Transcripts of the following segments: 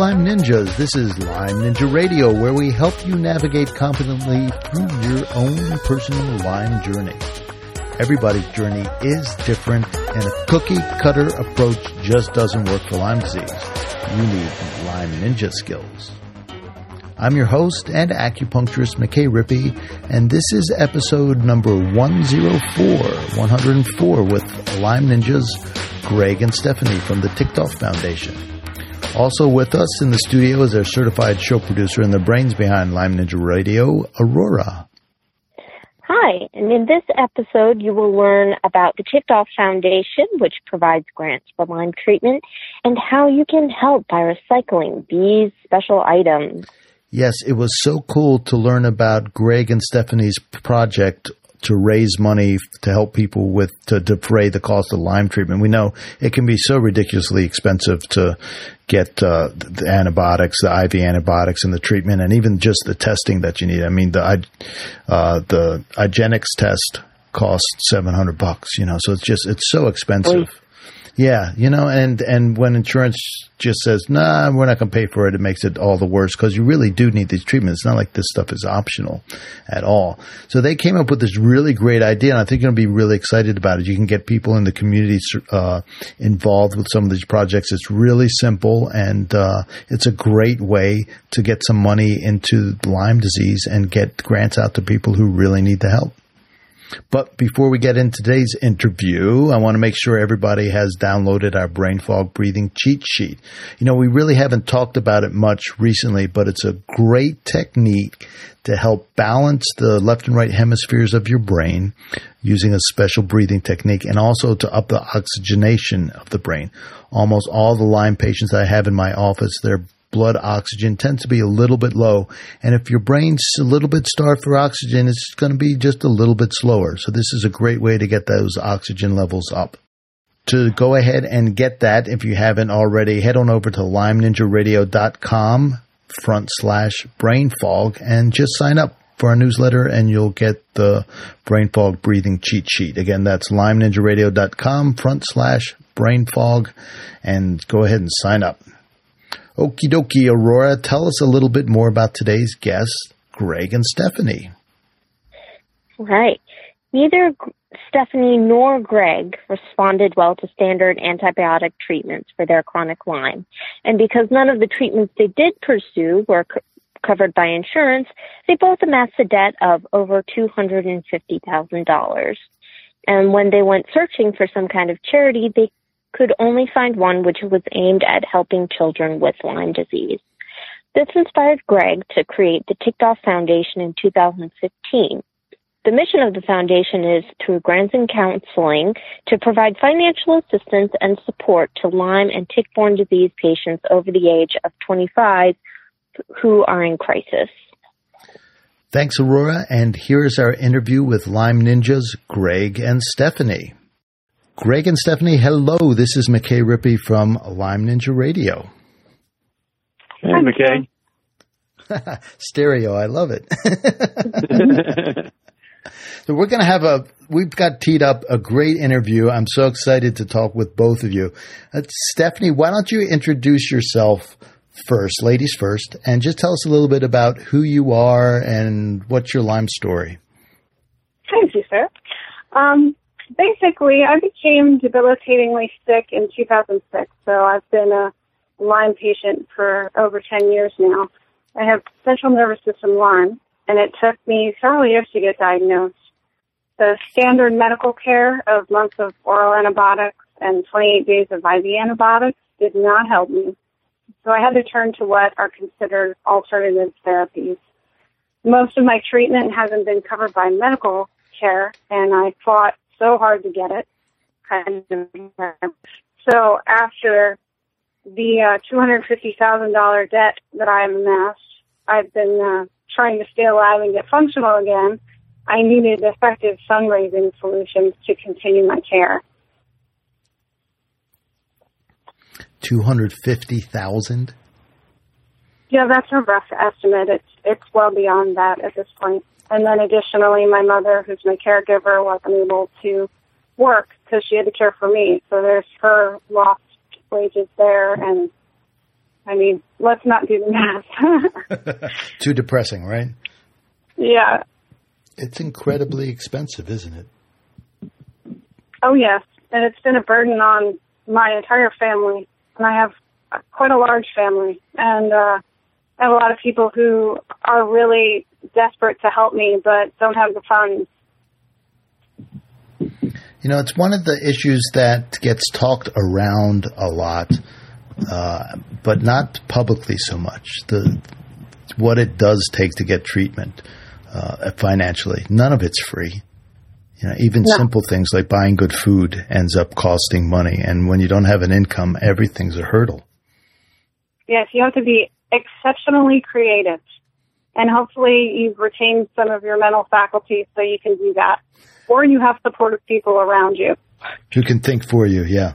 Lyme Ninjas. This is Lyme Ninja Radio, where we help you navigate competently through your own personal Lyme journey. Everybody's journey is different, and a cookie cutter approach just doesn't work for Lyme disease. You need Lyme Ninja skills. I'm your host and acupuncturist McKay Rippey, and this is episode number 104, 104 with Lyme Ninjas, Greg and Stephanie from the Ticked Off Foundation. Also with us in the studio is our certified show producer and the brains behind Lyme Ninja Radio, Aurora. Hi, and in this episode, you will learn about the Ticked Off Foundation, which provides grants for Lyme treatment, and how you can help by recycling these special items. Yes, it was so cool to learn about Greg and Stephanie's project to raise money to help people with to defray the cost of Lyme treatment. We know it can be so ridiculously expensive to get uh, the antibiotics, the IV antibiotics, and the treatment, and even just the testing that you need. I mean, the uh, the IGeneX test costs seven hundred bucks. You know, so it's just it's so expensive. Yeah, you know, and and when insurance just says, "Nah, we're not going to pay for it," it makes it all the worse because you really do need these treatments. It's not like this stuff is optional at all. So they came up with this really great idea, and I think you're going to be really excited about it. You can get people in the community uh, involved with some of these projects. It's really simple, and uh, it's a great way to get some money into Lyme disease and get grants out to people who really need the help. But before we get into today's interview, I want to make sure everybody has downloaded our brain fog breathing cheat sheet. You know, we really haven't talked about it much recently, but it's a great technique to help balance the left and right hemispheres of your brain using a special breathing technique and also to up the oxygenation of the brain. Almost all the Lyme patients that I have in my office, their blood oxygen tends to be a little bit low. And if your brain's a little bit starved for oxygen, it's going to be just a little bit slower. So this is a great way to get those oxygen levels up. To go ahead and get that, if you haven't already, head on over to lymeninjaradio.com front slash brain fog and just sign up for our newsletter and you'll get the brain fog breathing cheat sheet. Again, that's lymeninjaradio.com front slash brain fog and go ahead and sign up. Okie dokie, Aurora, tell us a little bit more about today's guests, Greg and Stephanie. Right. Neither Stephanie nor Greg responded well to standard antibiotic treatments for their chronic Lyme. And because none of the treatments they did pursue were c- covered by insurance, they both amassed a debt of over $250,000. And when they went searching for some kind of charity, they could only find one which was aimed at helping children with Lyme disease. This inspired Greg to create the Ticked Off Foundation in 2015. The mission of the foundation is through grants and counseling to provide financial assistance and support to Lyme and tick-borne disease patients over the age of 25 who are in crisis. Thanks, Aurora. And here's our interview with Lyme Ninjas, Greg and Stephanie. Greg and Stephanie, hello. This is McKay Rippey from Lyme Ninja Radio. Hey, McKay. Stereo, I love it. so we're going to have a, we've got teed up a great interview. I'm so excited to talk with both of you. Uh, Stephanie, why don't you introduce yourself first, ladies first, and just tell us a little bit about who you are and what's your Lyme story. Thank you, sir. Um, basically, I became debilitatingly sick in 2006. So I've been a Lyme patient for over 10 years now. I have central nervous system Lyme, and it took me several years to get diagnosed. The standard medical care of months of oral antibiotics and 28 days of IV antibiotics did not help me. So I had to turn to what are considered alternative therapies. Most of my treatment hasn't been covered by medical care, and I fought so hard to get it. Kind of. So after the uh, $250,000 debt that I amassed, I've been uh, trying to stay alive and get functional again. I needed effective fundraising solutions to continue my care. Two hundred fifty thousand. Yeah, that's a rough estimate. It's it's well beyond that at this point. And then additionally, my mother, who's my caregiver, wasn't able to work because she had to care for me. So there's her lost wages there and I mean, let's not do the math. Too depressing, right? Yeah. It's incredibly expensive, isn't it? Oh, yes. And it's been a burden on my entire family. And I have quite a large family. And uh, I have a lot of people who are really desperate to help me, but don't have the funds. You know, it's one of the issues that gets talked around a lot, uh, but not publicly so much. The what it does take to get treatment uh, financially. None of it's free. You know, even no. simple things like buying good food ends up costing money, and when you don't have an income, everything's a hurdle. Yes, you have to be exceptionally creative, and hopefully you've retained some of your mental faculties so you can do that or you have supportive people around you. Who can think for you, yeah.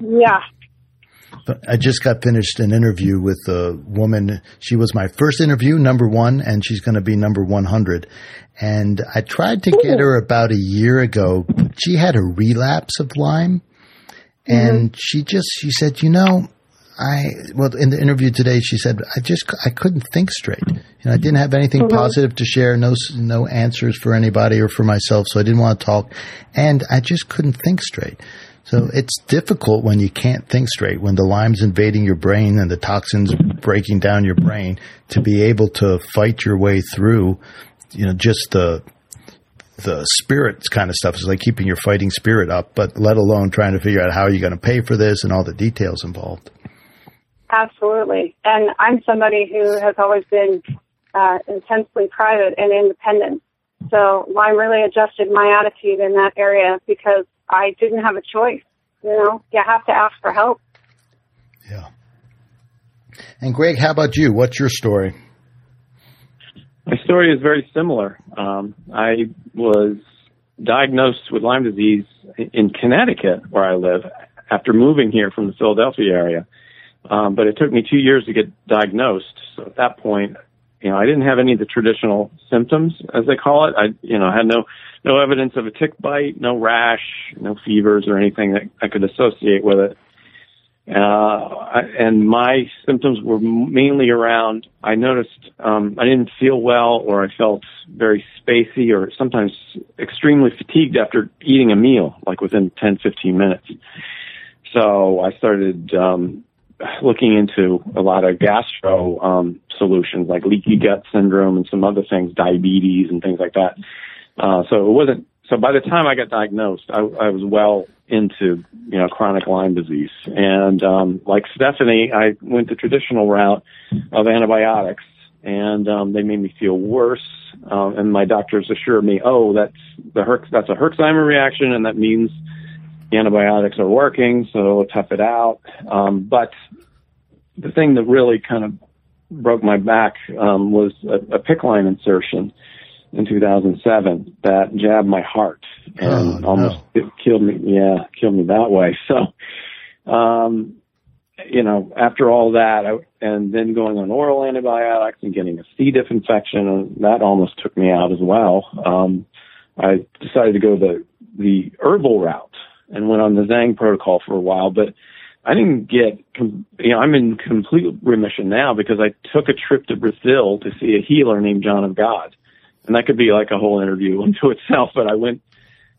Yeah. I just got finished an interview with a woman. She was my first interview, number one, and she's going to be number 100. And I tried to get her about a year ago. She had a relapse of Lyme. And mm-hmm. she just, she said, you know, I well in the interview today she said I just I couldn't think straight. You know, I didn't have anything mm-hmm. positive to share, no no answers for anybody or for myself, so I didn't want to talk, and I just couldn't think straight. So it's difficult when you can't think straight, when the Lyme's invading your brain and the toxins breaking down your brain to be able to fight your way through, you know, just the the spirits kind of stuff is like keeping your fighting spirit up, but let alone trying to figure out how you're going to pay for this and all the details involved. Absolutely. And I'm somebody who has always been uh, intensely private and independent. So Lyme really adjusted my attitude in that area because I didn't have a choice. You know, you have to ask for help. Yeah. And Greg, how about you? What's your story? My story is very similar. Um, I was diagnosed with Lyme disease in Connecticut, where I live, after moving here from the Philadelphia area. Um, but it took me two years to get diagnosed. So at that point, you know, I didn't have any of the traditional symptoms, as they call it. I, you know, had no, no evidence of a tick bite, no rash, no fevers or anything that I could associate with it. Uh, I, and my symptoms were mainly around, I noticed, um, I didn't feel well or I felt very spacey or sometimes extremely fatigued after eating a meal, like within 10, 15 minutes. So I started, um, looking into a lot of gastro um, solutions like leaky gut syndrome and some other things, diabetes and things like that. Uh, so it wasn't. So by the time I got diagnosed, I, I was well into you know chronic Lyme disease, and um, like Stephanie, I went the traditional route of antibiotics, and um, they made me feel worse. Um, and my doctors assured me, oh, that's the Herx, that's a Herxheimer reaction, and that means the antibiotics are working, so tough it out. Um, but the thing that really kind of broke my back um, was a, a PICC line insertion in 2007 that jabbed my heart and oh, almost no. it killed me. Yeah, killed me that way. So, um, you know, after all that, I, and then going on oral antibiotics and getting a C. diff infection, that almost took me out as well. Um, I decided to go the the herbal route and went on the Zhang protocol for a while, but I didn't get, you know, I'm in complete remission now because I took a trip to Brazil to see a healer named John of God. And that could be like a whole interview unto itself, but I went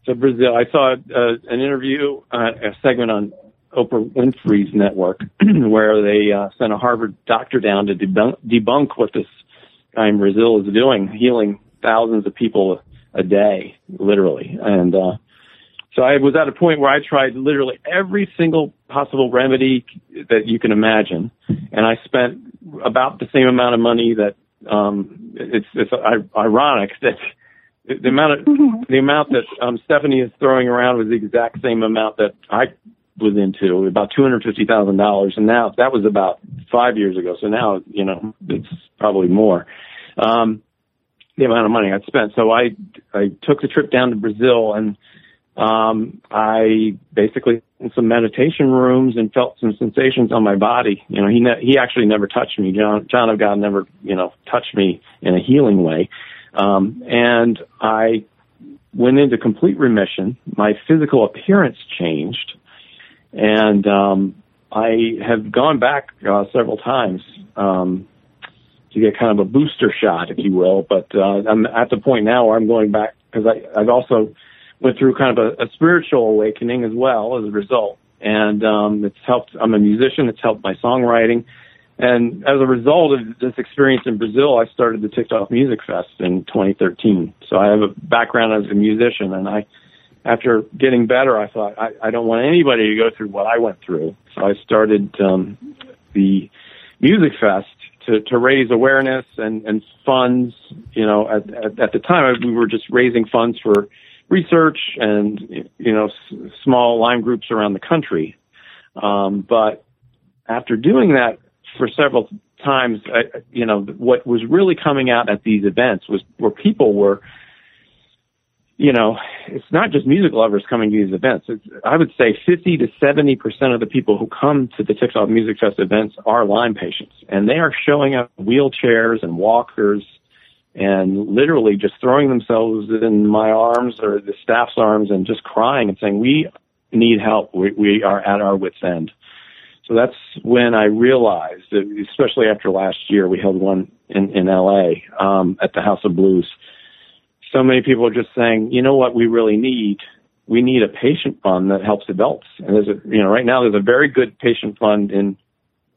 to Brazil. I saw uh, an interview, uh, a segment on Oprah Winfrey's network where they uh, sent a Harvard doctor down to debunk, debunk what this guy in Brazil is doing, healing thousands of people a day, literally. And, uh, so I was at a point where I tried literally every single possible remedy that you can imagine, and I spent about the same amount of money that um, it's it's ironic that the amount of mm-hmm. the amount that um, Stephanie is throwing around was the exact same amount that I was into about two hundred fifty thousand dollars, and now that was about five years ago. So now you know it's probably more. Um, the amount of money I'd spent. So I I took the trip down to Brazil and um, I basically in some meditation rooms and felt some sensations on my body. You know, he ne- he actually never touched me. John John of God never you know touched me in a healing way, um, and I went into complete remission. My physical appearance changed, and um, I have gone back uh, several times um, to get kind of a booster shot, if you will. But uh, I'm at the point now where I'm going back because I I've also went through kind of a, a spiritual awakening as well as a result, and um, it's helped. I'm a musician. It's helped my songwriting. And as a result of this experience in Brazil, I started the Ticked Off Music Fest in 2013. So I have a background as a musician, and I, after getting better, I thought I, I don't want anybody to go through what I went through. So I started um, the Music Fest to, to raise awareness and, and funds. You know, at, at, at the time, we were just raising funds for research and you know s- small Lyme groups around the country. Um, but after doing that for several times, I, you know, what was really coming out at these events was where people were, you know, it's not just music lovers coming to these events. It's, I would say 50 to 70 percent of the people who come to the Ticked Off Music Fest events are Lyme patients, and they are showing up wheelchairs and walkers and literally just throwing themselves in my arms or the staff's arms and just crying and saying, "We need help. We, we are at our wits' end." So that's when I realized, especially after last year, we held one in, in LA um, at the House of Blues. So many people are just saying, you know what, we really need, we need a patient fund that helps adults. And there's a, you know, right now there's a very good patient fund in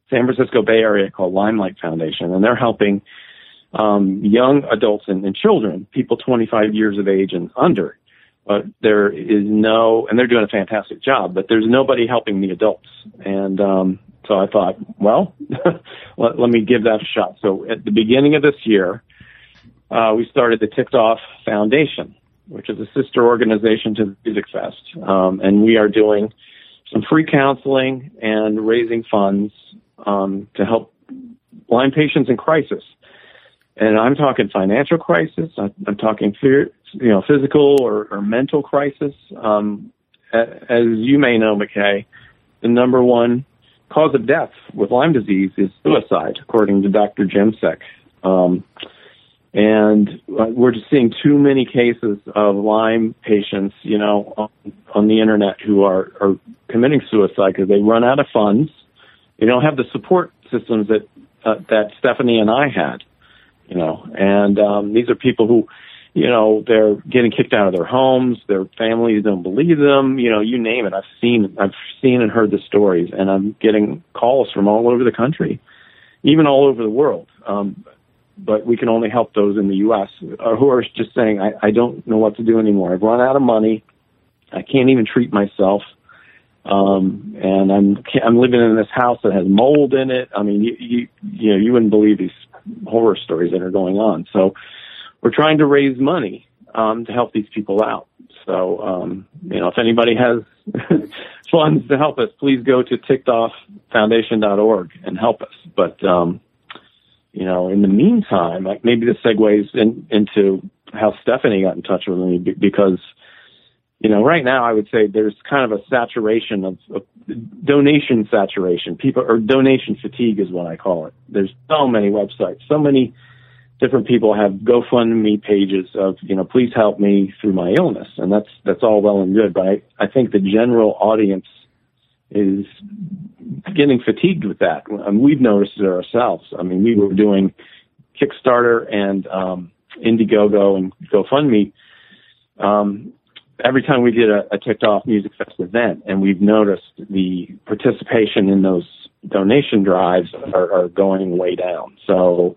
San Francisco Bay Area called LymeLight Foundation, and they're helping um, young adults and, and children, people 25 years of age and under, but there is no, and they're doing a fantastic job, but there's nobody helping the adults. And um, so I thought, well, let, let me give that a shot. So at the beginning of this year, uh, we started the Ticked Off Foundation, which is a sister organization to the Music Fest. Um, and we are doing some free counseling and raising funds um, to help Lyme patients in crisis. And I'm talking financial crisis. I'm talking fear, you know, physical or, or mental crisis. Um, as you may know, McKay, the number one cause of death with Lyme disease is suicide, according to Dr. Jemsek. Um, and we're just seeing too many cases of Lyme patients, you know, on, on the internet who are, are committing suicide because they run out of funds. They don't have the support systems that uh, that Stephanie and I had, you know. And um, these are people who, you know, they're getting kicked out of their homes. Their families don't believe them. You know, you name it. I've seen, I've seen and heard the stories, and I'm getting calls from all over the country, even all over the world. Um, but we can only help those in the U.S. Uh, who are just saying, I, I don't know what to do anymore. I've run out of money. I can't even treat myself. Um, and I'm, I'm living in this house that has mold in it. I mean, you, you, you know, you wouldn't believe these horror stories that are going on. So we're trying to raise money, um, to help these people out. So, um, you know, if anybody has funds to help us, please go to tickedofffoundation.org and help us. But, um, you know, in the meantime, like maybe this segues in, into how Stephanie got in touch with me because, you know, right now I would say there's kind of a saturation of, of donation saturation. People or donation fatigue is what I call it. There's so many websites, so many different people have GoFundMe pages of, you know, please help me through my illness. And that's, that's all well and good. But I, I think the general audience is getting fatigued with that. And we've noticed it ourselves. I mean, we were doing Kickstarter and um, Indiegogo and GoFundMe um, every time we did a, a Ticked Off Music Fest event, and we've noticed the participation in those donation drives are, are going way down. So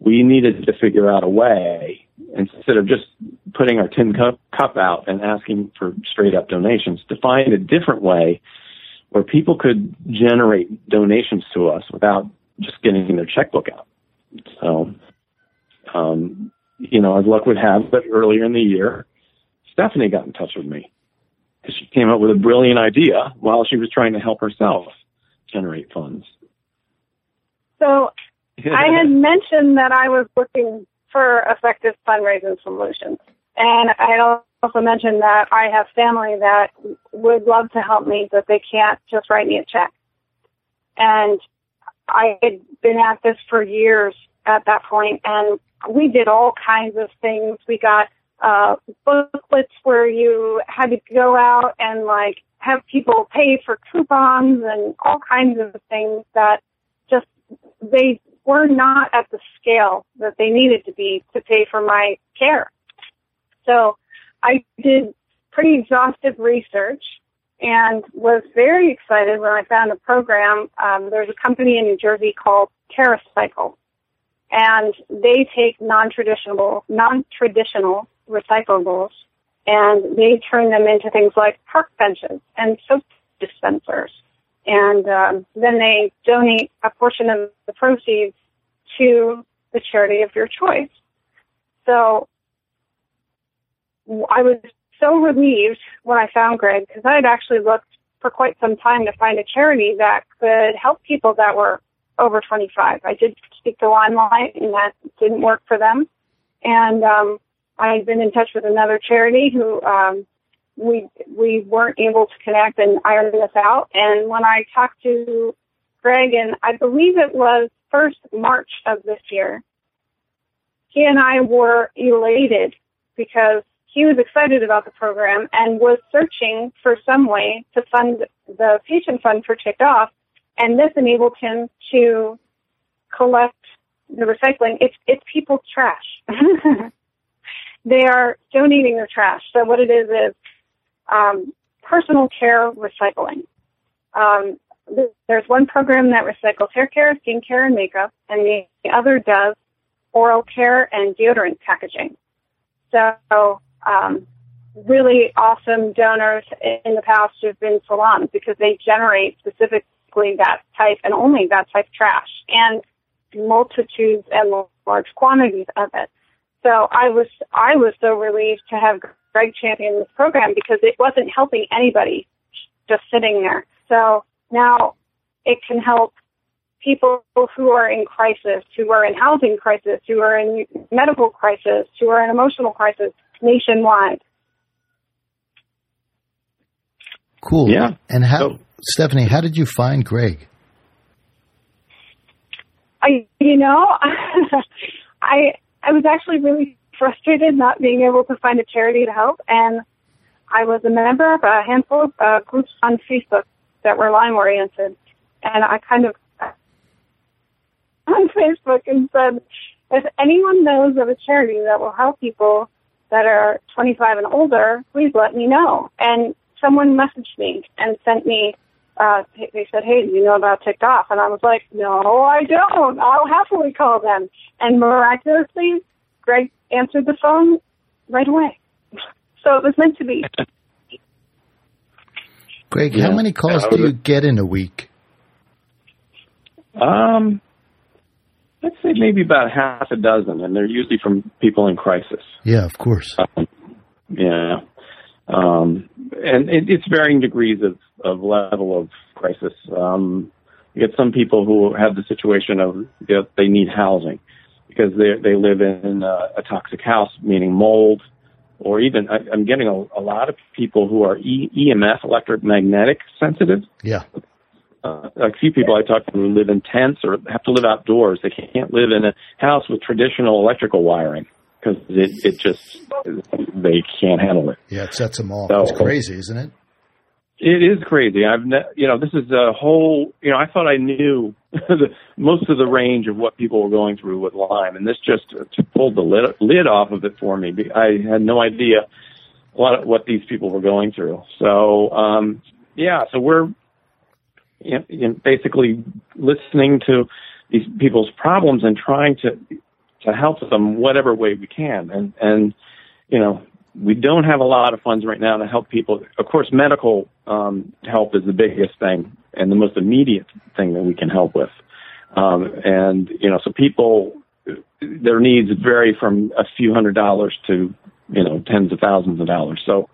we needed to figure out a way instead of just putting our tin cup, cup out and asking for straight up donations to find a different way where people could generate donations to us without just getting their checkbook out. So, um, you know, as luck would have it, earlier in the year, Stephanie got in touch with me because she came up with a brilliant idea while she was trying to help herself generate funds. So I had mentioned that I was looking for effective fundraising solutions. And I also mentioned that I have family that would love to help me, but they can't just write me a check. And I had been at this for years at that point, and we did all kinds of things. We got uh, booklets where you had to go out and like have people pay for coupons and all kinds of things that just they were not at the scale that they needed to be to pay for my care. So I did pretty exhaustive research and was very excited when I found a program. Um, there's a company in New Jersey called TerraCycle, and they take non-traditional non-traditional recyclables and they turn them into things like park benches and soap dispensers. And um, then they donate a portion of the proceeds to the charity of your choice. So I was so relieved when I found Greg because I had actually looked for quite some time to find a charity that could help people that were over 25. I did speak to LymeLight and that didn't work for them. And um, I've been in touch with another charity who um, we we weren't able to connect and iron this out. And when I talked to Greg, and I believe it was first March of this year, he and I were elated because he was excited about the program and was searching for some way to fund the patient fund for Ticked Off, and this enabled him to collect the recycling. It's it's people's trash. they are donating their trash. So what it is is um, personal care recycling. Um, there's one program that recycles hair care, skin care, and makeup, and the other does oral care and deodorant packaging. So um, really awesome donors in the past have been salons because they generate specifically that type and only that type of trash and multitudes and large quantities of it. So I was I was so relieved to have Greg champion this program because it wasn't helping anybody just sitting there. So now it can help people who are in crisis, who are in housing crisis, who are in medical crisis, who are in emotional crisis nationwide. Cool. Yeah. And how, so, Stephanie, how did you find Greg? I, you know, I I was actually really frustrated not being able to find a charity to help, and I was a member of a handful of uh, groups on Facebook that were Lyme oriented, and I kind of on Facebook and said, if anyone knows of a charity that will help people that are 25 and older, please let me know. And someone messaged me and sent me uh, they said, "Hey, do you know about Ticked Off?" And I was like, "No, I don't. I'll happily call them." And miraculously, Greg answered the phone right away. So it was meant to be. Greg, yeah. how many calls do you get in a week? Um, let's say maybe about half a dozen, and they're usually from people in crisis. Yeah, of course. Um, yeah, um, and it, it's varying degrees of, of level of crisis. Um, you get some people who have the situation of you know, they need housing because they they live in a, a toxic house, meaning mold, or even I, I'm getting a, a lot of people who are e, EMF, electromagnetic sensitive. Yeah. Uh, a few people I talk to who live in tents or have to live outdoors. They can't live in a house with traditional electrical wiring because it, it just they can't handle it. Yeah, it sets them off. So, it's crazy, isn't it? It is crazy. I've ne- you know this is a whole you know I thought I knew the, most of the range of what people were going through with Lyme, and this just, pulled the lid, lid off of it for me. I had no idea what what these people were going through. So um, yeah, so we're you know, basically listening to these people's problems and trying to to help them whatever way we can. And and you know we don't have a lot of funds right now to help people. Of course, medical um, help is the biggest thing and the most immediate thing that we can help with. Um, and you know, so people their needs vary from a few hundred dollars to you know tens of thousands of dollars. So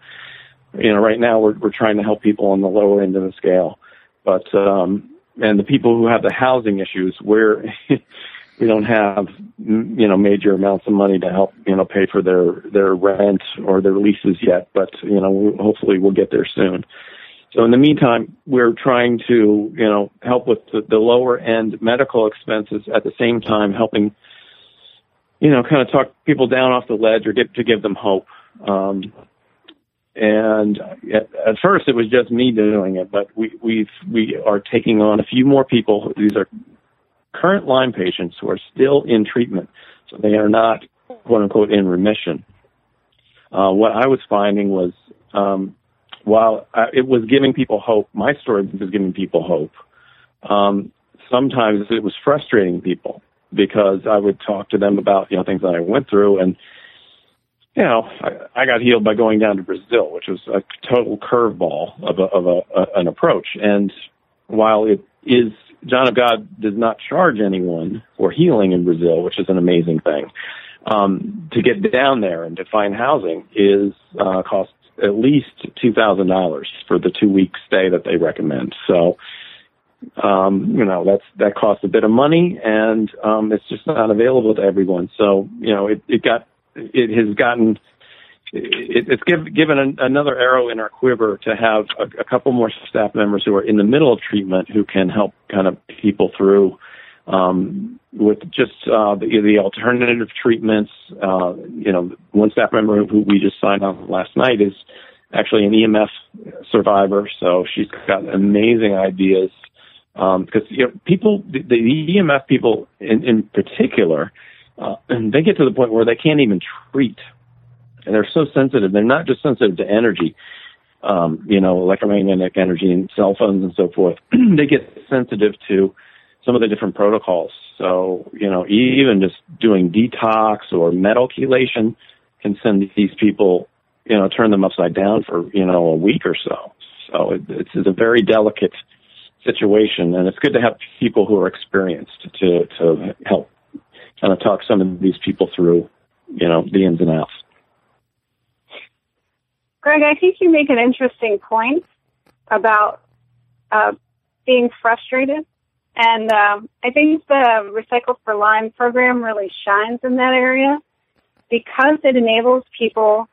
you know, right now we're we're trying to help people on the lower end of the scale, but um, and the people who have the housing issues, we're we don't have you know major amounts of money to help you know pay for their their rent or their leases yet, but you know hopefully we'll get there soon. So in the meantime, we're trying to you know help with the, the lower end medical expenses at the same time helping you know kind of talk people down off the ledge or get to give them hope. Um, and at, at first it was just me doing it, but we we we are taking on a few more people. These are current Lyme patients who are still in treatment, so they are not quote unquote in remission. Uh, what I was finding was um, while I, it was giving people hope, my story was giving people hope. Um, sometimes it was frustrating people because I would talk to them about you know things that I went through and you know, I, I got healed by going down to Brazil, which was a total curveball of a, of a, a an approach. And while it is John of God does not charge anyone for healing in Brazil, which is an amazing thing. Um, to get down there and to find housing is uh, costs at least two thousand dollars for the two week stay that they recommend. So, um, you know, that's that costs a bit of money, and um, it's just not available to everyone. So, you know, it, it got it has gotten it, it's give, given an, another arrow in our quiver to have a, a, couple more staff members who are in the middle of treatment who can help kind of people through um, with just uh, the, the alternative treatments. Uh, you know, one staff member who we just signed on last night is actually an EMF survivor, so she's got amazing ideas. Um, because you know, people, the, the EMF people in, in particular, uh, and they get to the point where they can't even treat. And they're so sensitive. They're not just sensitive to energy, um, you know, electromagnetic energy and cell phones and so forth. they get sensitive to some of the different protocols. So, you know, even just doing detox or metal chelation can send these people, you know, turn them upside down for, you know, a week or so. So it, it's, it's a very delicate situation, and it's good to have people who are experienced to to help kind of talk some of these people through, you know, the ins and outs. Greg, I think you make an interesting point about uh, being frustrated. And um, I think the Recycle for Lyme program really shines in that area because it enables people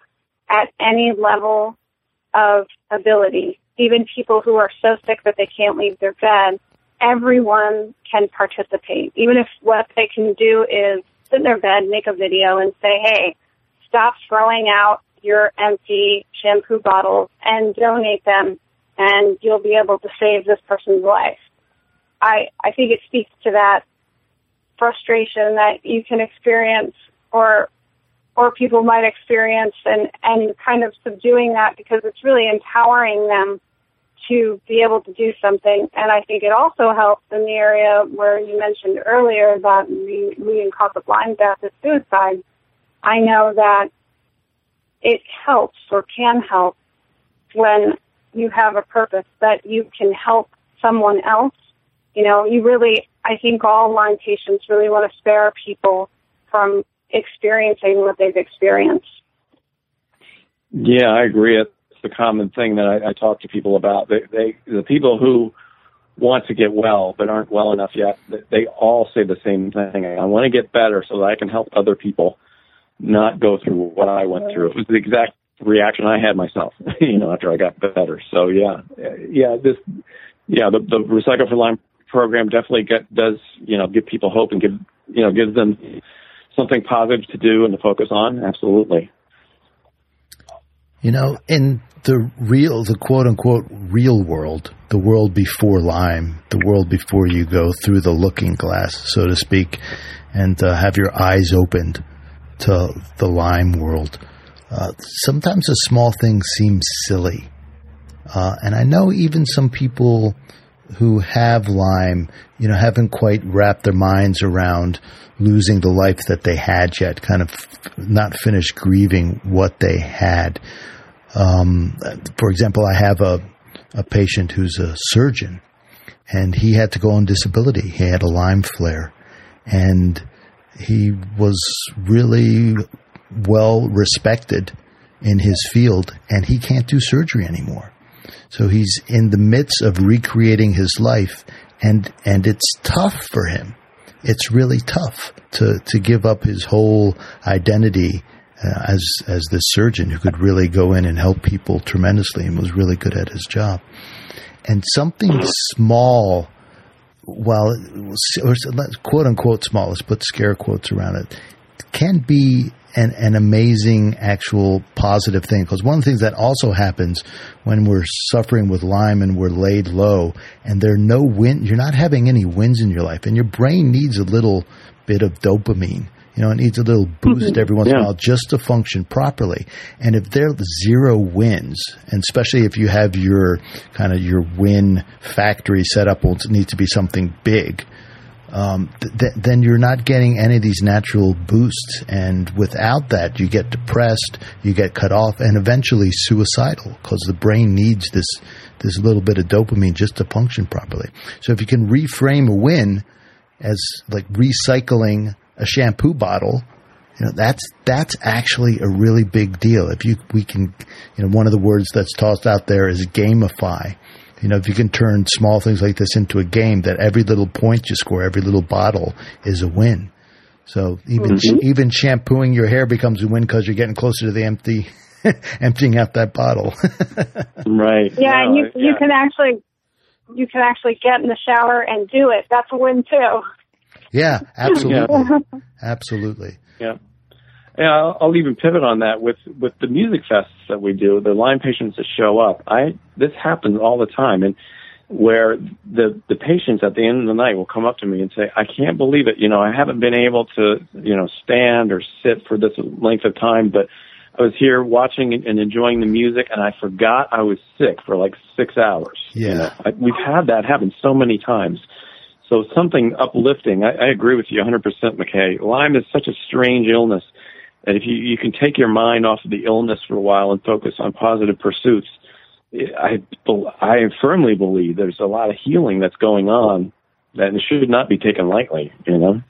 at any level of ability, even people who are so sick that they can't leave their bed, everyone can participate. Even if what they can do is sit in their bed, make a video and say, hey, stop throwing out your empty shampoo bottles and donate them and you'll be able to save this person's life. I, I think it speaks to that frustration that you can experience or or people might experience and, and kind of subduing that because it's really empowering them to be able to do something. And I think it also helps in the area where you mentioned earlier that we, cause of Lyme death is suicide. I know that it helps or can help when you have a purpose that you can help someone else. You know, you really, I think all Lyme patients really want to spare people from experiencing what they've experienced. Yeah, I agree It's the common thing that I, I talk to people about. They, they, the people who want to get well but aren't well enough yet, they all say the same thing. I want to get better so that I can help other people not go through what I went through. It was the exact reaction I had myself, you know, after I got better. So yeah, yeah, this, yeah, the, the Recycle for Lyme program definitely get, does, you know, give people hope and give, you know, gives them something positive to do and to focus on. Absolutely. You know, in the real, the quote unquote real world, the world before Lyme, the world before you go through the looking glass, so to speak, and uh, have your eyes opened to the Lyme world. Uh, sometimes a small thing seems silly. Uh, and I know even some people who have Lyme, you know, haven't quite wrapped their minds around losing the life that they had yet, kind of not finished grieving what they had. Um, for example, I have a, a patient who's a surgeon and he had to go on disability. He had a Lyme flare and he was really well respected in his field and he can't do surgery anymore. So he's in the midst of recreating his life and, and it's tough for him. It's really tough to, to give up his whole identity uh, as as this surgeon who could really go in and help people tremendously and was really good at his job. And something small, well, or quote unquote small, let's put scare quotes around it. can be an, an amazing actual positive thing because one of the things that also happens when we're suffering with Lyme and we're laid low and there are no win, you're not having any wins in your life and your brain needs a little bit of dopamine. You know, it needs a little boost mm-hmm. every once yeah. in a while just to function properly. And if there are zero wins, and especially if you have your kind of your win factory set up, well, it needs to be something big um, th- then you're not getting any of these natural boosts. And without that, you get depressed, you get cut off, and eventually suicidal because the brain needs this this little bit of dopamine just to function properly. So if you can reframe a win as like recycling a shampoo bottle, you know that's that's actually a really big deal. If you we can, you know, one of the words that's tossed out there is gamify. You know, if you can turn small things like this into a game, that every little point you score, every little bottle is a win. So even mm-hmm. even shampooing your hair becomes a win because you're getting closer to the empty, emptying out that bottle. right. Yeah, no, you yeah. you can actually you can actually get in the shower and do it. That's a win too. Yeah, absolutely, yeah. absolutely. Yeah. Yeah, I'll, I'll even pivot on that with with the music fests that we do. The Lyme patients that show up, I this happens all the time, and where the the patients at the end of the night will come up to me and say, "I can't believe it. You know, I haven't been able to, you know, stand or sit for this length of time, but I was here watching and enjoying the music, and I forgot I was sick for like six hours. Yeah, you know, I, we've had that happen so many times. So something uplifting. I, I agree with you 100%, McKay. Lyme is such a strange illness and if you, you can take your mind off of the illness for a while and focus on positive pursuits, I, I firmly believe there's a lot of healing that's going on that should not be taken lightly, you know?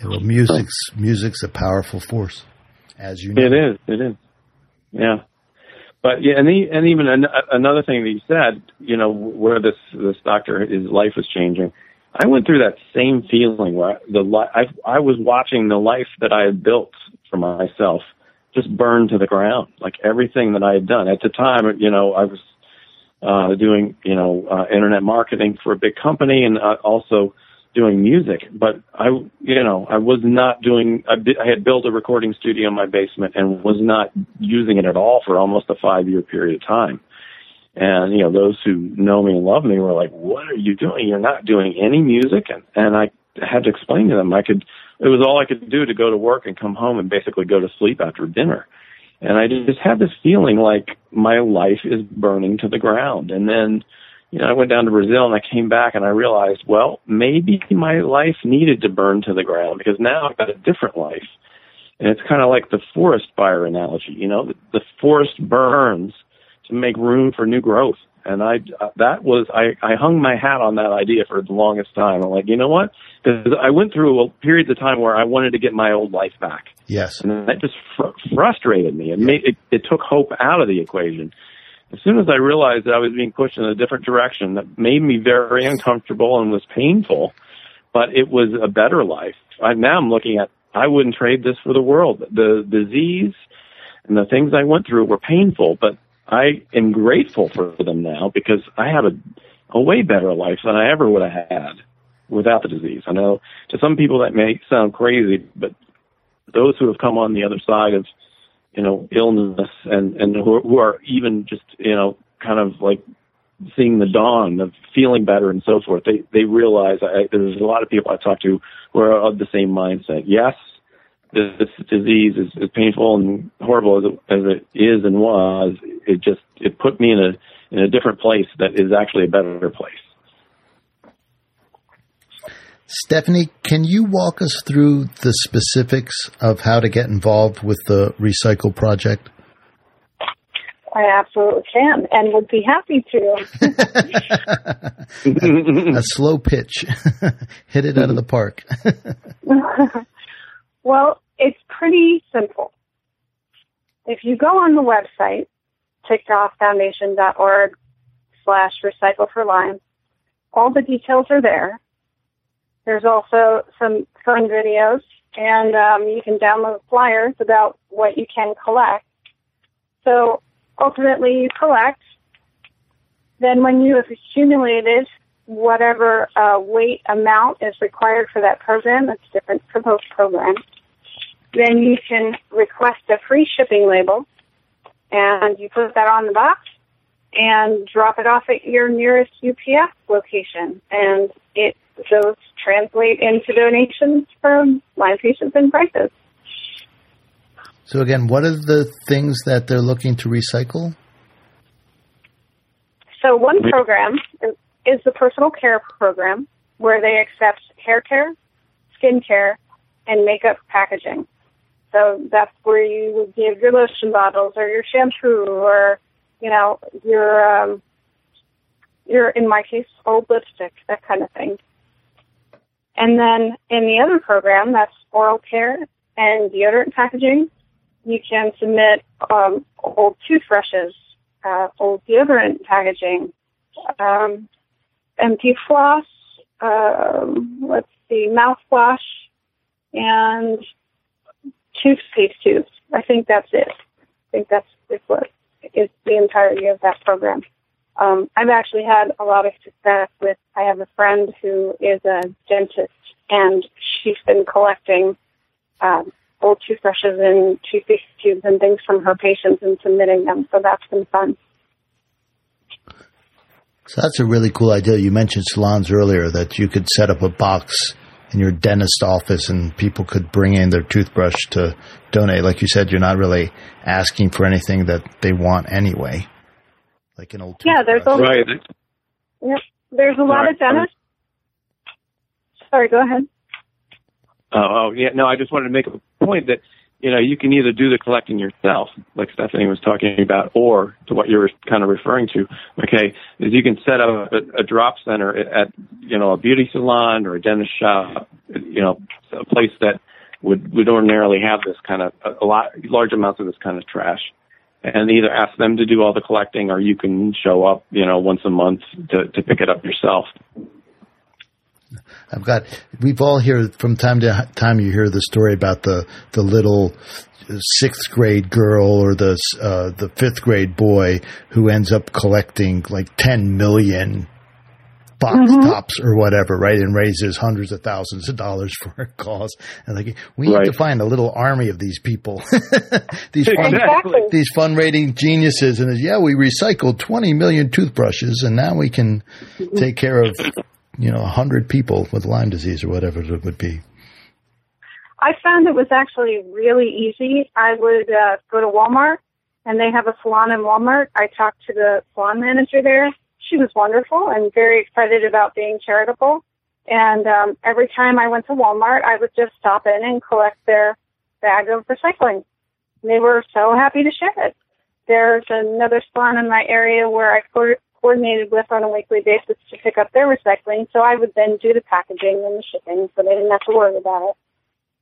Yeah, well, music's, music's a powerful force, as you know. It is, it is. Yeah. But yeah, and, the, and even an, another thing that you said, you know, where this, this doctor, his life was changing. I went through that same feeling where the I I was watching the life that I had built for myself just burned to the ground. Like everything that I had done at the time, you know, I was uh, doing you know uh, internet marketing for a big company and uh, also doing music. But I you know I was not doing. I, I had built a recording studio in my basement and was not using it at all for almost a five year period of time. And, you know, those who know me and love me were like, what are you doing? You're not doing any music. And, and I had to explain to them I could, it was all I could do to go to work and come home and basically go to sleep after dinner. And I just had this feeling like my life is burning to the ground. And then, you know, I went down to Brazil and I came back and I realized, well, maybe my life needed to burn to the ground because now I've got a different life. And it's kind of like the forest fire analogy, you know, the, the forest burns to make room for new growth. And I, that was, I, I hung my hat on that idea for the longest time. I'm like, you know what? Because I went through a periods of time where I wanted to get my old life back. Yes. And that just fr- frustrated me. It made, it, it took hope out of the equation. As soon as I realized that I was being pushed in a different direction that made me very uncomfortable and was painful, but it was a better life. I, now I'm looking at, I wouldn't trade this for the world. The disease and the things I went through were painful, but I am grateful for them now because I have a, a way better life than I ever would have had without the disease. I know to some people that may sound crazy, but those who have come on the other side of, you know, illness and, and who, who are even just, you know, kind of like seeing the dawn of feeling better and so forth, they, they realize I, there's a lot of people I talk to who are of the same mindset. Yes, this disease is as painful and horrible as it, as it is and was, it just it put me in a in a different place that is actually a better place. Stephanie, can you walk us through the specifics of how to get involved with the Recycle project? I absolutely can and would be happy to. a, a slow pitch. Hit it out of the park. well, it's pretty simple. If you go on the website, tickedofffoundation.org slash recycle for Lyme, all the details are there. There's also some fun videos, and um, you can download flyers about what you can collect. So ultimately, you collect. Then, when you have accumulated whatever uh, weight amount is required for that program, that's different for both programs then you can request a free shipping label and you put that on the box and drop it off at your nearest UPS location. And it those translate into donations from Lyme patients in crisis. So again, what are the things that they're looking to recycle? So one program is the personal care program where they accept hair care, skin care, and makeup packaging. So that's where you would give your lotion bottles or your shampoo or, you know, your, um, your, in my case, old lipstick, that kind of thing. And then in the other program, that's oral care and deodorant packaging, you can submit um, old toothbrushes, uh, old deodorant packaging, um, empty floss, um, let's see, mouthwash, and toothpaste tubes. I think that's it. I think that's what is the entirety of that program. Um, I've actually had a lot of success with. I have a friend who is a dentist, and she's been collecting um, old toothbrushes and toothpaste tubes and things from her patients and submitting them. So that's been fun. So that's a really cool idea. You mentioned salons earlier that you could set up a box in your dentist office and people could bring in their toothbrush to donate. Like you said, you're not really asking for anything that they want anyway. Like an old yeah, there's a, right. Yep, there's a lot Right. of dentists. Sorry, go ahead. Oh, oh, yeah. No, I just wanted to make a point that you know you can either do the collecting yourself, like Stephanie was talking about, or to what you were kind of referring to. Okay, is you can set up a, a drop center at you know a beauty salon or a dentist shop, you know, a place that would would ordinarily have this kind of a lot large amounts of this kind of trash. And either ask them to do all the collecting, or you can show up, you know, once a month to, to pick it up yourself. I've got. We've all hear from time to time. You hear the story about the the little sixth grade girl or the uh, the fifth grade boy who ends up collecting like ten million box tops or whatever, right? And raises hundreds of thousands of dollars for a cause. And like, we need to find a little army of these people, these fun, Exactly. these fundraising geniuses. And yeah, we recycled 20 million toothbrushes and now we can take care of, you know, 100 people with Lyme disease or whatever it would be. I found it was actually really easy. I would uh, go to Walmart, and they have a salon in Walmart. I talked to the salon manager there. She was wonderful and very excited about being charitable. And um, every time I went to Walmart, I would just stop in and collect their bag of recycling. They were so happy to share it. There's another salon in my area where I coordinated with on a weekly basis to pick up their recycling. So I would then do the packaging and the shipping so they didn't have to worry about it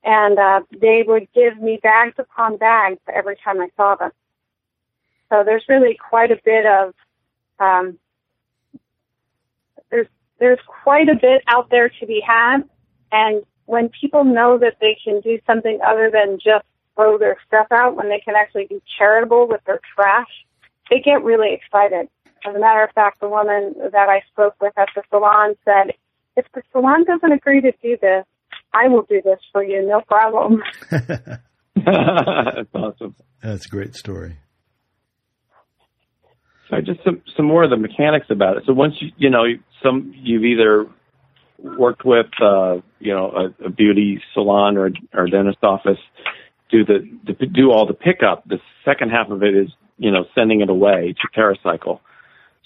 and uh, they would give me bags upon bags every time I saw them. So there's really quite a bit of um, there's there's quite a bit out there to be had, and when people know that they can do something other than just throw their stuff out, when they can actually be charitable with their trash, they get really excited. As a matter of fact, the woman that I spoke with at the salon said, if the salon doesn't agree to do this, I will do this for you, no problem. That's awesome. That's a great story. So just some some more of the mechanics about it. So once you you know some you've either worked with uh, you know a, a beauty salon or or dentist office do the, the do all the pickup. The second half of it is you know sending it away to TerraCycle.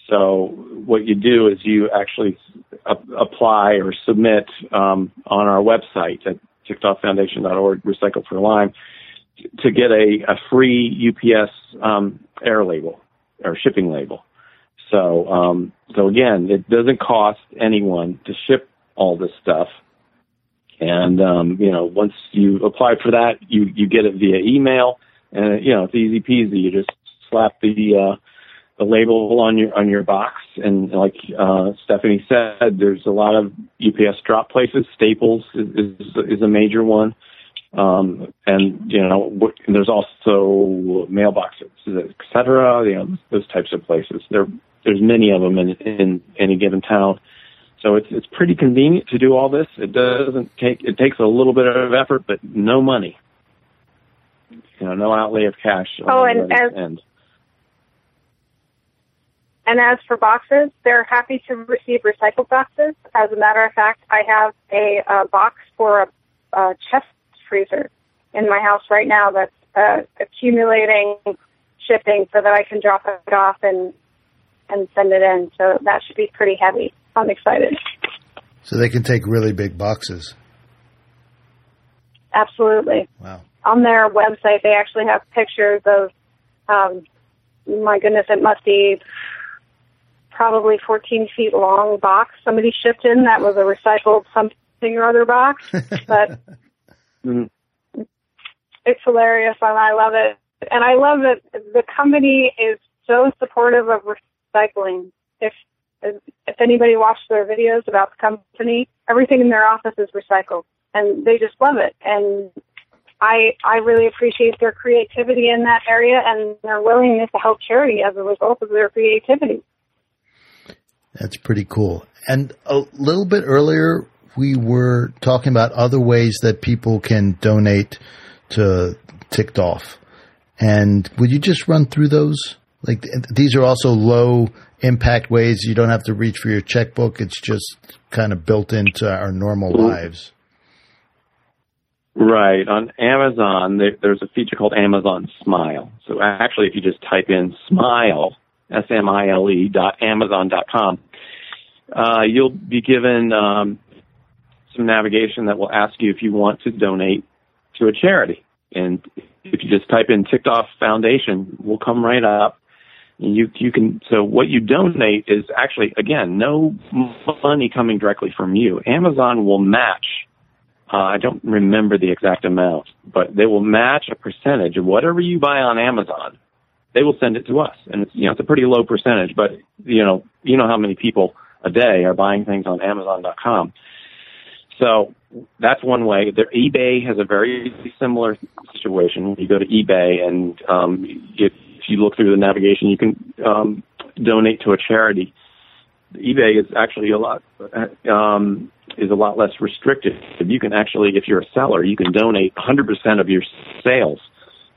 So what you do is you actually apply or submit um, on our website at tickedofffoundation.org, Recycle for Lyme, to get a, a free UPS um, air label or shipping label. So, um, so again, it doesn't cost anyone to ship all this stuff. And, um, you know, once you apply for that, you, you get it via email and, you know, it's easy peasy. You just slap the, uh, the label on your, on your box. And like, uh, Stephanie said, there's a lot of UPS drop places. Staples is, is, is a major one. Um, and you know, what, and there's also mailboxes, et cetera. You know, those types of places. There, there's many of them in, in any given town. So it's it's pretty convenient to do all this. It doesn't take it takes a little bit of effort, but no money. You know, no outlay of cash. Oh, and as- end. And as for boxes, they're happy to receive recycled boxes. As a matter of fact, I have a, uh box for a, a chest freezer in my house right now that's uh, accumulating shipping so that I can drop it off and and send it in. So that should be pretty heavy. I'm excited. So they can take really big boxes. Absolutely. Wow. On their website, they actually have pictures of, um, my goodness, it must be probably 14 feet long box somebody shipped in that was a recycled something or other box. But Mhm. it's hilarious and I love it. And I love that the company is so supportive of recycling. If if anybody watched their videos about the company, everything in their office is recycled and they just love it. And I I really appreciate their creativity in that area and their willingness to help charity as a result of their creativity. That's pretty cool. And a little bit earlier, we were talking about other ways that people can donate to Ticked Off. And would you just run through those? Like these are also low impact ways. You don't have to reach for your checkbook. It's just kind of built into our normal mm-hmm. lives. Right. On Amazon, there's a feature called Amazon Smile. So actually, if you just type in smile, S-M-I-L-E E dot Amazon dot com, uh, you'll be given um, some navigation that will ask you if you want to donate to a charity. And if you just type in Ticked Off Foundation, we'll come right up. You you can so what you donate is actually again no money coming directly from you. Amazon will match uh, I don't remember the exact amount, but they will match a percentage of whatever you buy on Amazon. They will send it to us, and it's you know it's a pretty low percentage, but you know you know how many people a day are buying things on Amazon.com. So that's one way. There, eBay has a very similar situation. You go to eBay, and um, if, if you look through the navigation, you can um, donate to a charity. eBay is actually a lot um, is a lot less restrictive. You can actually, if you're a seller, you can donate 100% of your sales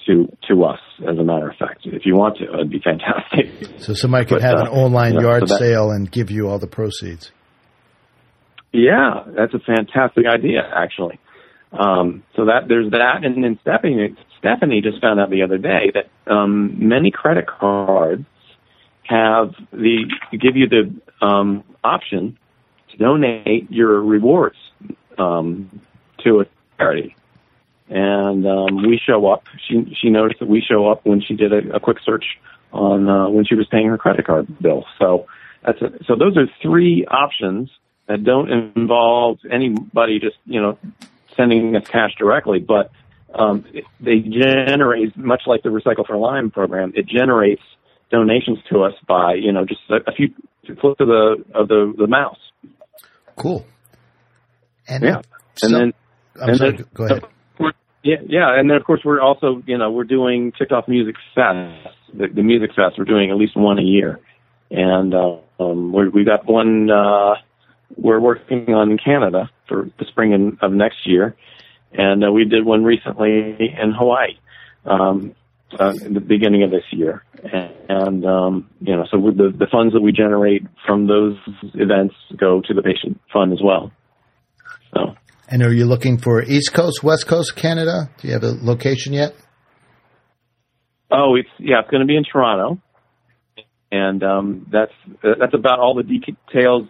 to to us. As a matter of fact, if you want to, it'd be fantastic. So somebody could But, have uh, an online yeah, yard so that- sale and give you all the proceeds. Yeah, that's a fantastic idea, actually. Um, so that there's that, and then Stephanie Stephanie just found out the other day that um, many credit cards have the give you the um, option to donate your rewards um, to a charity, and um, we show up. She she noticed that we show up when she did a, a quick search on uh, when she was paying her credit card bill. So that's a, so those are three options that don't involve anybody just you know sending us cash directly, but um, they generate much like the Recycle for Lyme program. It generates donations to us by you know just a, a few flips of the of the the mouse. Cool. And Yeah, and then I'm and sorry. then- go ahead. Yeah, yeah, and then of course we're also you know we're doing Ticked Off Music Fest, the, the Music Fest. We're doing at least one a year, and uh, um, we got one uh, we're working on in Canada for the spring in, of next year, and uh, we did one recently in Hawaii. Um, uh, in the beginning of this year, and, and um, you know, so the the funds that we generate from those events go to the patient fund as well. So And are you looking for East Coast, West Coast, Canada? Do you have a location yet? Oh, it's yeah, it's going to be in Toronto, and um, that's that's about all the details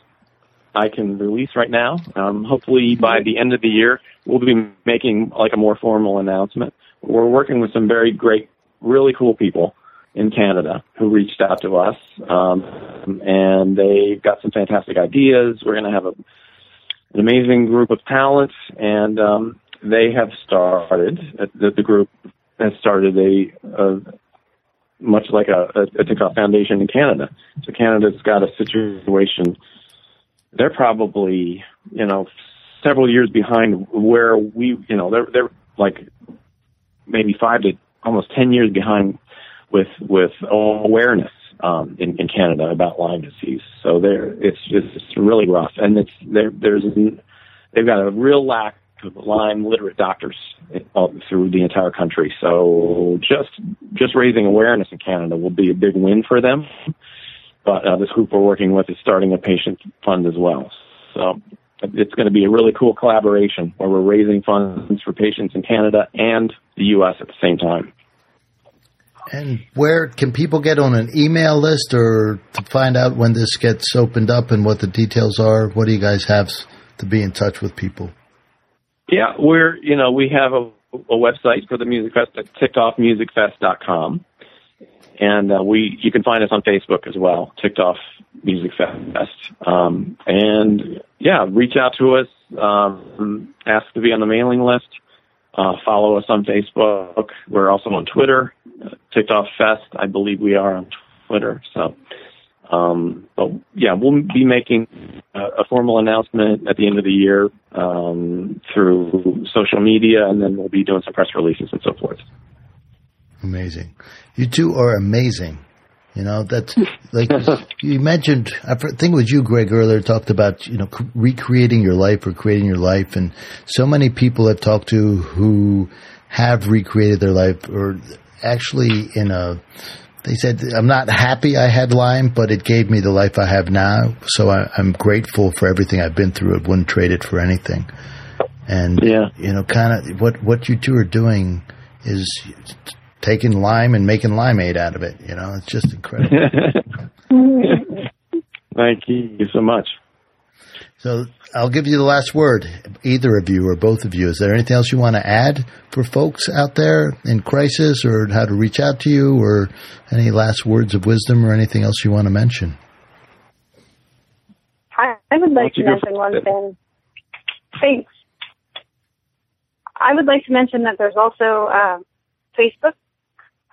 I can release right now. Um, hopefully, by the end of the year, we'll be making like a more formal announcement. We're working with some very great, really cool people in Canada who reached out to us, um, and they've got some fantastic ideas. We're going to have a, an amazing group of talents, and um, they have started the, the group has started a, a much like a, a, a foundation in Canada. So Canada's got a situation. They're probably, you know, several years behind where we, you know, they're they're like maybe five to almost ten years behind with with awareness um, in, in Canada about Lyme disease. So they're it's just it's really rough, and it's there there's they've got a real lack of Lyme literate doctors through the entire country. So just just raising awareness in Canada will be a big win for them. But uh, this group we're working with is starting a patient fund as well. So it's going to be a really cool collaboration where we're raising funds for patients in Canada and the U.S. at the same time. And where can people get on an email list or to find out when this gets opened up and what the details are? What do you guys have to be in touch with people? Yeah, we're, you know, we have a, a website for the Music Fest at tickedoffmusicfest.com. And uh, we, you can find us on Facebook as well, Ticked Off Music Fest. Um, and yeah, reach out to us, um, ask to be on the mailing list, uh, follow us on Facebook. We're also on Twitter, uh, Ticked Off Fest. I believe we are on Twitter. So, um, but yeah, we'll be making a, a, formal announcement at the end of the year um, through social media, and then we'll be doing some press releases and so forth. Amazing. You two are amazing. You know, that's like you mentioned, I think it was you, Greg, earlier talked about, you know, recreating your life or creating your life. And so many people I've talked to who have recreated their life or actually in a, they said, I'm not happy I had Lyme, but it gave me the life I have now. So I, am grateful for everything I've been through. I wouldn't trade it for anything. And, yeah. you know, kind of what, what you two are doing is taking lime and making limeade out of it. You know, it's just incredible. Thank you so much. So I'll give you the last word, either of you or both of you. Is there anything else you want to add for folks out there in crisis or how to reach out to you or any last words of wisdom or anything else you want to mention? I, I would like to mention one thing. Thanks. I would like to mention that there's also uh, Facebook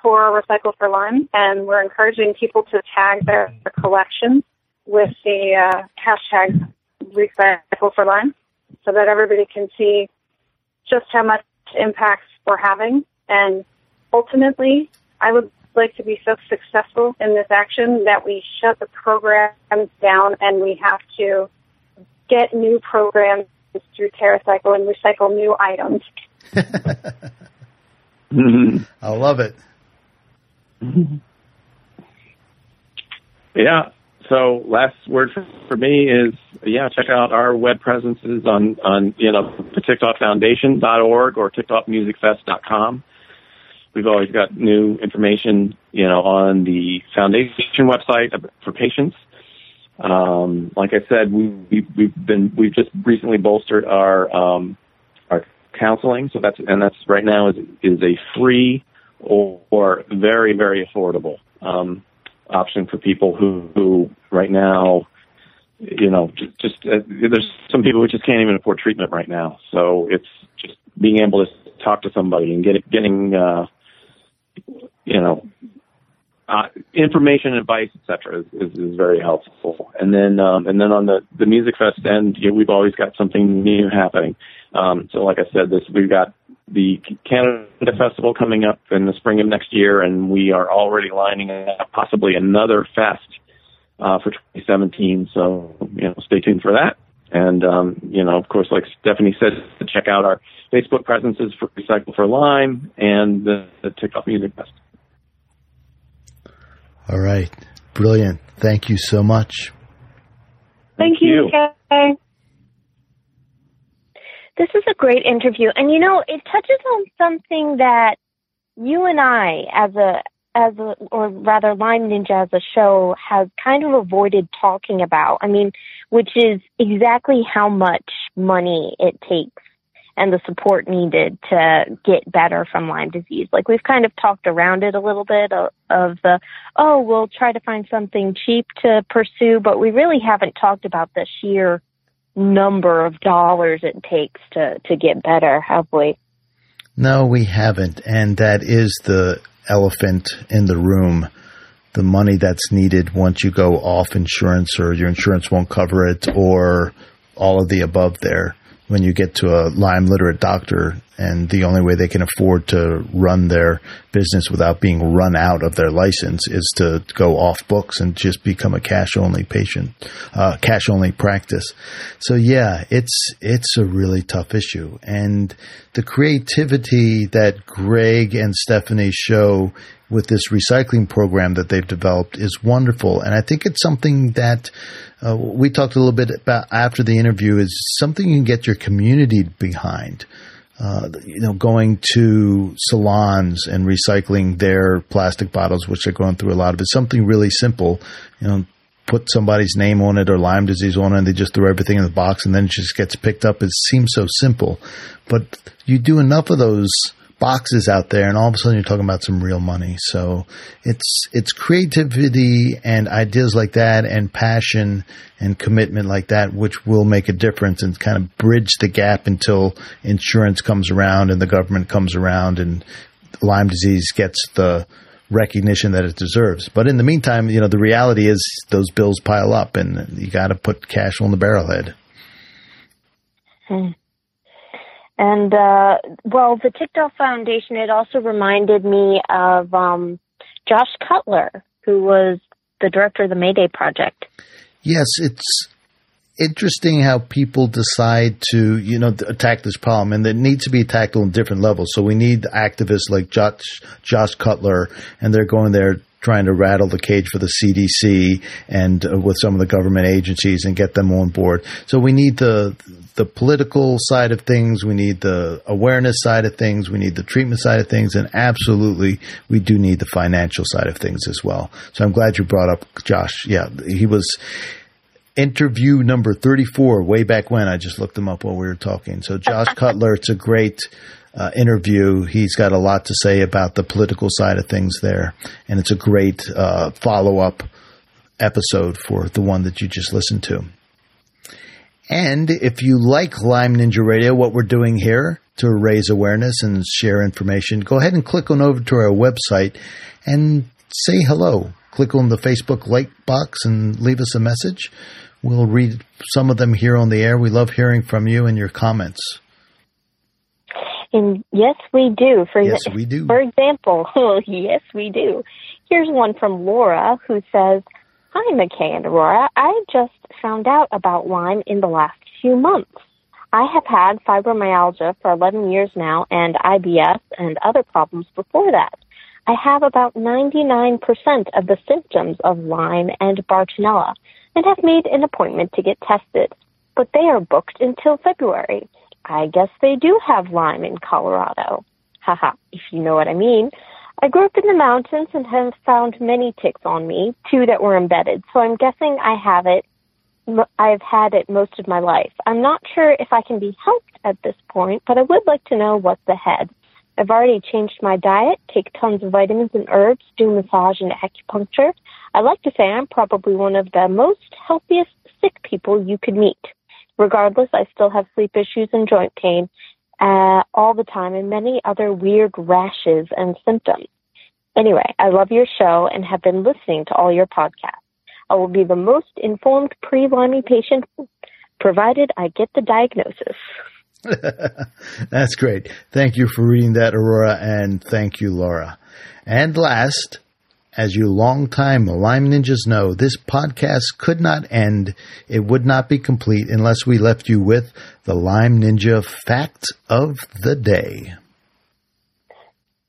for Recycle for Lyme, and we're encouraging people to tag their, collections with the uh, hashtag Recycle for Lyme so that everybody can see just how much impact we're having. And ultimately, I would like to be so successful in this action that we shut the programs down and we have to get new programs through TerraCycle and recycle new items. I love it. yeah. So last word for, for me is yeah, check out our web presences on on you know the TickedOffFoundation.org or TickedOffMusicFest.com. We've always got new information, you know, on the foundation website for patients. Um, like I said, we, we, we've been we've just recently bolstered our um, our counseling, so that's and that's right now is is a free or, or very, very affordable um, option for people who, who right now, you know, just, just uh, there's some people who just can't even afford treatment right now. So it's just being able to talk to somebody and get getting, uh, you know, uh, information, advice, etc., is, is, is very helpful. And then, um, and then on the the music fest end, you know, we've always got something new happening. Um, so, like I said, this we've got the Canada Festival coming up in the spring of next year, and we are already lining up possibly another fest uh, for 2017. So, you know, stay tuned for that. And, um, you know, of course, like Stephanie said, to check out our Facebook presences for Recycle for Lyme and the, the Ticked Off Music Fest. All right. Brilliant. Thank you so much. Thank, Thank you. you. This is a great interview. And you know, it touches on something that you and I as a as a, or rather Lyme Ninja as a show has kind of avoided talking about. I mean, which is exactly how much money it takes and the support needed to get better from Lyme disease. Like we've kind of talked around it a little bit of, of the, oh, we'll try to find something cheap to pursue, but we really haven't talked about the sheer number of dollars it takes to, to get better, have we? No, we haven't. And that is the elephant in the room. The money that's needed once you go off insurance or your insurance won't cover it or all of the above there. When you get to a Lyme literate doctor and the only way they can afford to run their business without being run out of their license is to go off books and just become a cash only patient, uh, cash only practice. So yeah, it's, it's a really tough issue. And the creativity that Greg and Stephanie show with this recycling program that they've developed is wonderful. And I think it's something that uh, we talked a little bit about after the interview is something you can get your community behind uh, you know, going to salons and recycling their plastic bottles, which they're going through a lot of it. Something really simple, you know, put somebody's name on it or Lyme disease on it, and they just throw everything in the box, and then it just gets picked up. It seems so simple, but you do enough of those boxes out there, and all of a sudden you're talking about some real money. So it's it's creativity and ideas like that, and passion and commitment like that, which will make a difference and kind of bridge the gap until insurance comes around and the government comes around and Lyme disease gets the recognition that it deserves. But in the meantime, you know, the reality is those bills pile up, and you got to put cash on the barrelhead. Hmm. And uh, well, the Ticked Off Foundation. It also reminded me of um, Josh Cutler, who was the director of the Mayday Project. Yes, it's interesting how people decide to, you know, attack this problem, and it needs to be tackled on different levels. So we need activists like Josh, Josh Cutler, and they're going there trying to rattle the cage for the CDC and uh, with some of the government agencies and get them on board. So we need the the political side of things, we need the awareness side of things, we need the treatment side of things, and absolutely we do need the financial side of things as well. So I'm glad you brought up Josh. Yeah, he was interview number 34 way back when. I just looked him up while we were talking. So Josh Cutler, it's a great uh, interview. He's got a lot to say about the political side of things there, and it's a great uh, follow up episode for the one that you just listened to. And if you like Lyme Ninja Radio, what we're doing here to raise awareness and share information, go ahead and click on over to our website and say hello. Click on the Facebook like box and leave us a message. We'll read some of them here on the air. We love hearing from you and your comments. And yes, we do. For yes, we do. For example, yes, we do. Here's one from Laura who says, Hi, McKay and Aurora. I just found out about Lyme in the last few months. I have had fibromyalgia for 11 years now and IBS and other problems before that. I have about 99% of the symptoms of Lyme and Bartonella and have made an appointment to get tested, but they are booked until February. I guess they do have Lyme in Colorado. Haha, if you know what I mean. I grew up in the mountains and have found many ticks on me, two that were embedded, so I'm guessing I have it. I've had it most of my life. I'm not sure if I can be helped at this point, but I would like to know what's ahead. I've already changed my diet, take tons of vitamins and herbs, do massage and acupuncture. I like to say I'm probably one of the most healthiest sick people you could meet. Regardless, I still have sleep issues and joint pain uh, all the time and many other weird rashes and symptoms. Anyway, I love your show and have been listening to all your podcasts. I will be the most informed pre-Lyme patient provided I get the diagnosis. That's great. Thank you for reading that, Aurora, and thank you, Laura. And last, as you longtime Lyme Ninjas know, this podcast could not end. It would not be complete unless we left you with the Lyme Ninja fact of the day.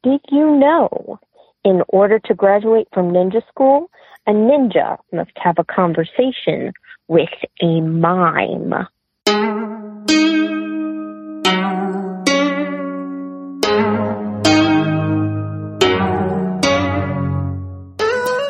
Did you know, in order to graduate from ninja school, a ninja must have a conversation with a mime?